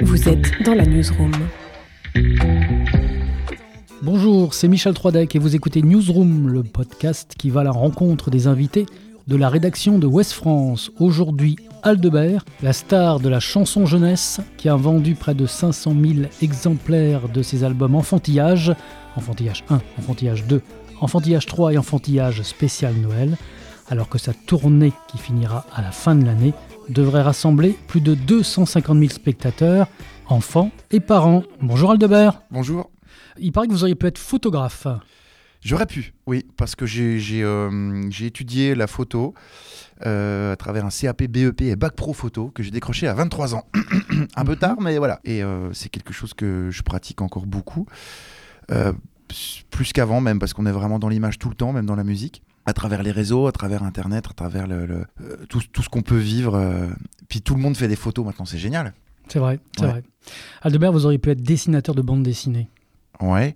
Vous êtes dans la newsroom. Bonjour, c'est Michel Troidec et vous écoutez Newsroom, le podcast qui va à la rencontre des invités de la rédaction de West France. Aujourd'hui, Aldebert, la star de la chanson jeunesse, qui a vendu près de 500 000 exemplaires de ses albums Enfantillage, Enfantillage 1, Enfantillage 2, Enfantillage 3 et Enfantillage spécial Noël, alors que sa tournée, qui finira à la fin de l'année, devrait rassembler plus de 250 000 spectateurs, enfants et parents. Bonjour Aldebert. Bonjour. Il paraît que vous auriez pu être photographe. J'aurais pu, oui, parce que j'ai euh, étudié la photo euh, à travers un CAP, BEP et Bac Pro Photo que j'ai décroché à 23 ans. un peu tard, mais voilà. Et euh, c'est quelque chose que je pratique encore beaucoup. plus qu'avant même, parce qu'on est vraiment dans l'image tout le temps, même dans la musique à travers les réseaux, à travers Internet, à travers le, tout, tout, ce qu'on peut vivre. puis tout le monde fait des photos maintenant, c'est génial. C'est vrai, c'est vrai. Aldebert, vous auriez pu être dessinateur de bande dessinée. Ouais,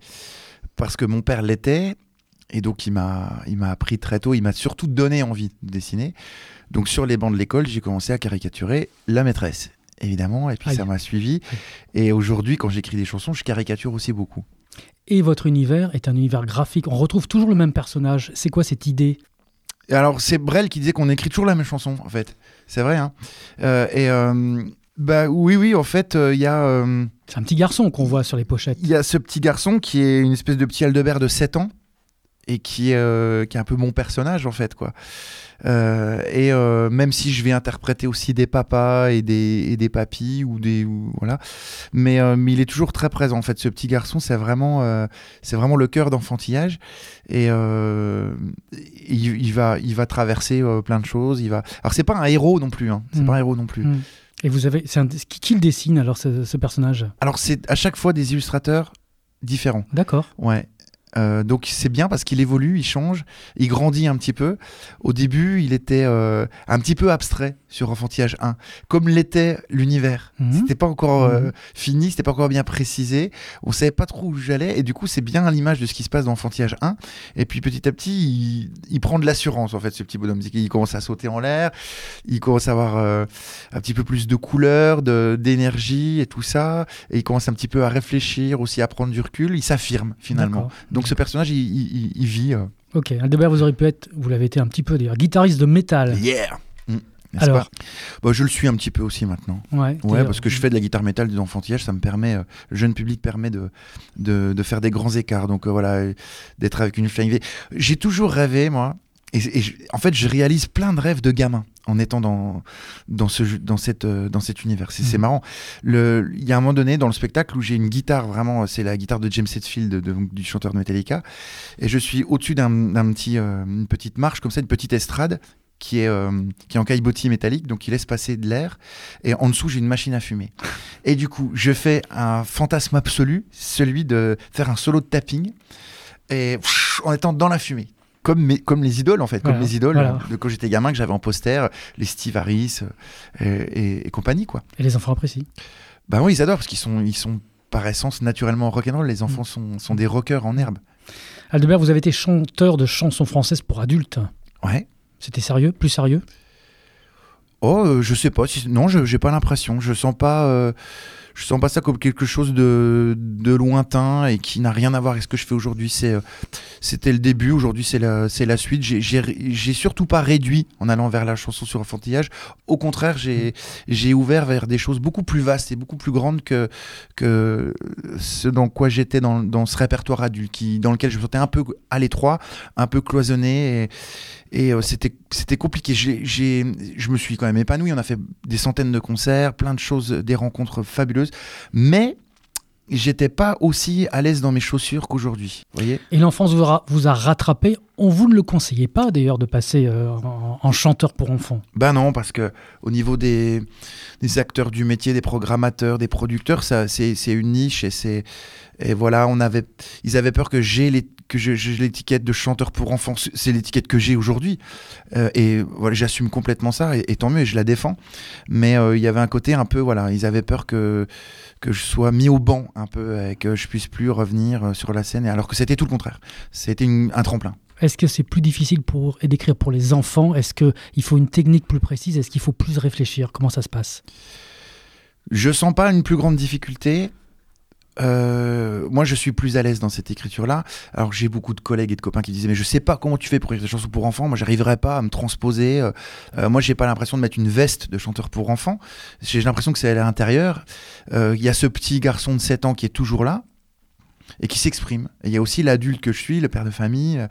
parce que mon père l'était, et donc il m'a, il m'a appris très tôt, il m'a surtout donné envie de dessiner. Donc sur les bancs de l'école, j'ai commencé à caricaturer la maîtresse, évidemment, et puis ça m'a suivi. Et aujourd'hui, quand j'écris des chansons, je caricature aussi beaucoup. Et votre univers est un univers graphique. On retrouve toujours le même personnage. C'est quoi cette idée? Alors c'est Brel qui disait qu'on écrit toujours la même chanson, en fait. C'est vrai. Hein euh, et euh, bah oui, oui, en fait, euh, il y a. C'est un petit garçon qu'on voit sur les pochettes. Il y a ce petit garçon qui est une espèce de petit Aldebert de 7 ans et qui, euh, qui est un peu mon personnage en fait quoi. et même si je vais interpréter aussi des papas et des, et des papis ou des voilà, mais, mais, il est toujours très présent en fait. Ce petit garçon, c'est vraiment c'est vraiment le cœur d'enfantillage et il, va il va traverser plein de choses. Il va alors c'est pas un héros non plus, hein. c'est mm. pas un héros non plus. Mm. Et vous avez, c'est qui, qui, le dessine alors ce personnage? Alors c'est à chaque fois des illustrateurs différents. D'accord. Ouais. Euh, donc c'est bien parce qu'il évolue, il change, il grandit un petit peu. Au début, il était euh, un petit peu abstrait sur Enfantillage 1, comme l'était l'univers. Mhm. C'était pas encore fini, euh, ce fini, c'était pas encore bien précisé. On savait pas trop où j'allais et du coup, c'est bien l'image de ce qui se passe dans Enfantillage 1. Et puis petit à petit, il, prend de l'assurance en fait, ce petit bonhomme. Il commence à sauter en l'air, il commence à avoir un petit peu plus de couleurs, d'énergie et tout ça. Et il commence un petit peu à réfléchir, aussi à prendre du recul. Il s'affirme finalement. Donc ce personnage, il, vit. Euh. Ok, Aldebert, vous auriez pu être, vous l'avez été un petit peu d'ailleurs, guitariste de métal. Yeah mm, Alors, bah, je le suis un petit peu aussi maintenant. Ouais, ouais parce que je fais de la guitare métal d'enfantillage, ça me permet, euh, le jeune public permet de, de, faire des grands écarts. Donc euh, voilà, d'être avec une flying V. J'ai toujours rêvé, moi, et, en fait, je réalise plein de rêves de gamin en étant dans, dans, ce, dans, cette, euh, dans cet univers. C'est mmh. marrant. Il y a un moment donné dans le spectacle où j'ai une guitare, vraiment, c'est la guitare de James Hetfield, du chanteur de Metallica, et je suis au-dessus d'un petit, euh, une petite marche comme ça, une petite estrade qui est, euh, qui est en caillebotis métallique, donc il laisse passer de l'air. Et en dessous, j'ai une machine à fumer. Et du coup, je fais un fantasme absolu, celui de faire un solo de tapping, et en étant dans la fumée comme, comme les idoles en fait, comme les idoles de quand j'étais gamin que j'avais en poster, les Steve Harris euh, et, compagnie quoi. Et les enfants apprécient. Bah oui, ils adorent parce qu'ils sont, ils sont par essence naturellement rock'n'roll. Les enfants mm. sont, sont des rockers en herbe. Aldebert, vous avez été chanteur de chansons françaises pour adultes. Ouais. C'était sérieux, plus sérieux? Oh, euh, je sais pas. Si... Non, je j'ai pas l'impression. Je sens pas. Euh, je sens pas ça comme quelque chose de, de lointain et qui n'a rien à voir avec ce que je fais aujourd'hui. C'est, euh, c'était le début, aujourd'hui c'est la, c'est la suite. J'ai, surtout pas réduit en allant vers la chanson sur enfantillage. Au contraire, j'ai, j'ai ouvert vers des choses beaucoup plus vastes et beaucoup plus grandes que, que ce dans quoi j'étais dans, dans ce répertoire adulte, qui, dans lequel je me sentais un peu à l'étroit, un peu cloisonné. Et, et euh, c'était, c'était compliqué. J'ai, je me suis quand même épanoui. On a fait des centaines de concerts, plein de choses, des rencontres fabuleuses. Mais j'étais pas aussi à l'aise dans mes chaussures qu'aujourd'hui. Voyez Et l'enfance vous a, vous a rattrapé. On vous ne le conseillait pas d'ailleurs de passer euh, en, chanteur pour enfants. Ben non, parce que au niveau des, des acteurs du métier, des programmateurs, des producteurs, ça c'est une niche et c'est et voilà, on avait, ils avaient peur que j'ai les que j'ai l'étiquette de chanteur pour enfants, c'est l'étiquette que j'ai aujourd'hui. Euh, et voilà, j'assume complètement ça, et, tant mieux, et je la défends. Mais euh, il y avait un côté un peu, voilà, ils avaient peur que, que je sois mis au banc un peu, et que je puisse plus revenir euh, sur la scène, alors que c'était tout le contraire. C'était un tremplin. Est-ce que c'est plus difficile pour d'écrire pour les enfants? Est-ce qu'il faut une technique plus précise? Est-ce qu'il faut plus réfléchir? Comment ça se passe? Je sens pas une plus grande difficulté. Euh, moi, je suis plus à l'aise dans cette écriture-là. Alors, j'ai beaucoup de collègues et de copains qui disaient, mais je sais pas comment tu fais pour écrire des chansons pour enfants. Moi, j'arriverai pas à me transposer. Euh, euh, moi, j'ai pas l'impression de mettre une veste de chanteur pour enfants. J'ai l'impression que c'est à l'intérieur. Euh, Il y a ce petit garçon de 7 ans qui est toujours là et qui s'exprime. Il y a aussi l'adulte que je suis, le père de famille, euh,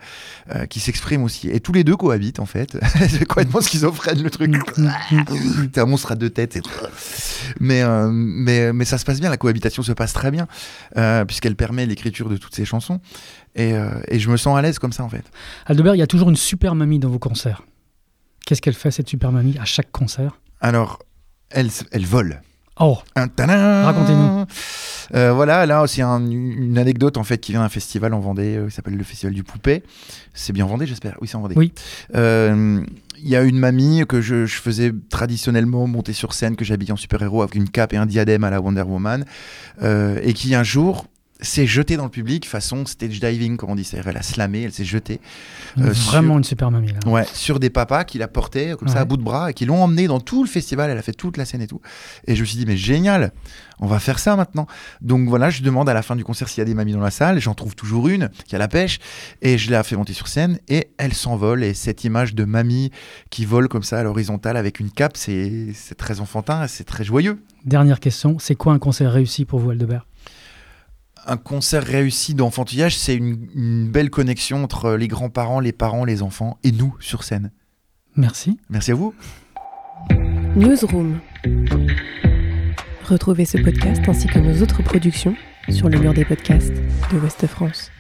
euh, qui s'exprime aussi. Et tous les deux cohabitent, en fait. c'est complètement schizophrène, le truc. T'es un monstre à deux têtes. Mais, euh, mais, mais ça se passe bien, la cohabitation se passe très bien, euh, puisqu'elle permet l'écriture de toutes ces chansons. Et, et je me sens à l'aise comme ça, en fait. Aldebert, il y a toujours une super mamie dans vos concerts. Qu'est-ce qu'elle fait, cette super mamie, à chaque concert? Alors, elle, elle vole. Oh, Racontez-nous. Euh, voilà, là, c'est un- une anecdote en fait qui vient d'un festival en Vendée euh, qui s'appelle le Festival du Poupée. C'est bien en Vendée, j'espère. Oui, c'est en Vendée. Oui. Euh, Il y a une mamie que je, je faisais traditionnellement monter sur scène, que j'habillais en super-héros avec une cape et un diadème à la Wonder Woman, euh, et qui un jour s'est jetée dans le public façon stage diving, comme on dit. C'est-à-dire, elle a slamé, elle s'est jetée. Euh, vraiment une super mamie, là. Ouais, sur des papas qui la portaient comme ça à bout de bras et qui l'ont emmenée dans tout le festival. Elle a fait toute la scène et tout. Et je me suis dit, mais génial, on va faire ça maintenant. Donc voilà, je demande à la fin du concert s'il y a des mamies dans la salle. J'en trouve toujours une qui a la pêche. Et je la fais monter sur scène et elle s'envole. Et cette image de mamie qui vole comme ça à l'horizontale avec une cape, c'est très enfantin c'est très joyeux. Dernière question, c'est quoi un concert réussi pour vous, Aldebert? Un concert réussi d'enfantillage, c'est une, une belle connexion entre les grands-parents, les parents, les enfants et nous sur scène. Merci. Merci à vous. Newsroom. Retrouvez ce podcast ainsi que nos autres productions sur le mur des podcasts de Ouest France.